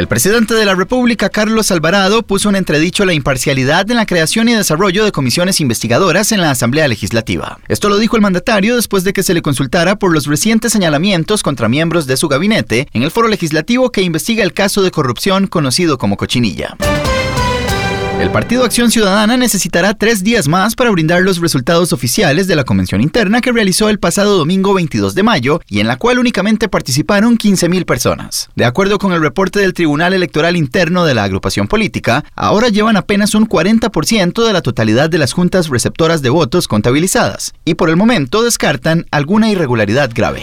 El presidente de la República, Carlos Alvarado, puso en entredicho la imparcialidad en la creación y desarrollo de comisiones investigadoras en la Asamblea Legislativa. Esto lo dijo el mandatario después de que se le consultara por los recientes señalamientos contra miembros de su gabinete en el foro legislativo que investiga el caso de corrupción conocido como Cochinilla. El Partido Acción Ciudadana necesitará tres días más para brindar los resultados oficiales de la convención interna que realizó el pasado domingo 22 de mayo y en la cual únicamente participaron 15.000 personas. De acuerdo con el reporte del Tribunal Electoral Interno de la agrupación política, ahora llevan apenas un 40% de la totalidad de las juntas receptoras de votos contabilizadas y por el momento descartan alguna irregularidad grave.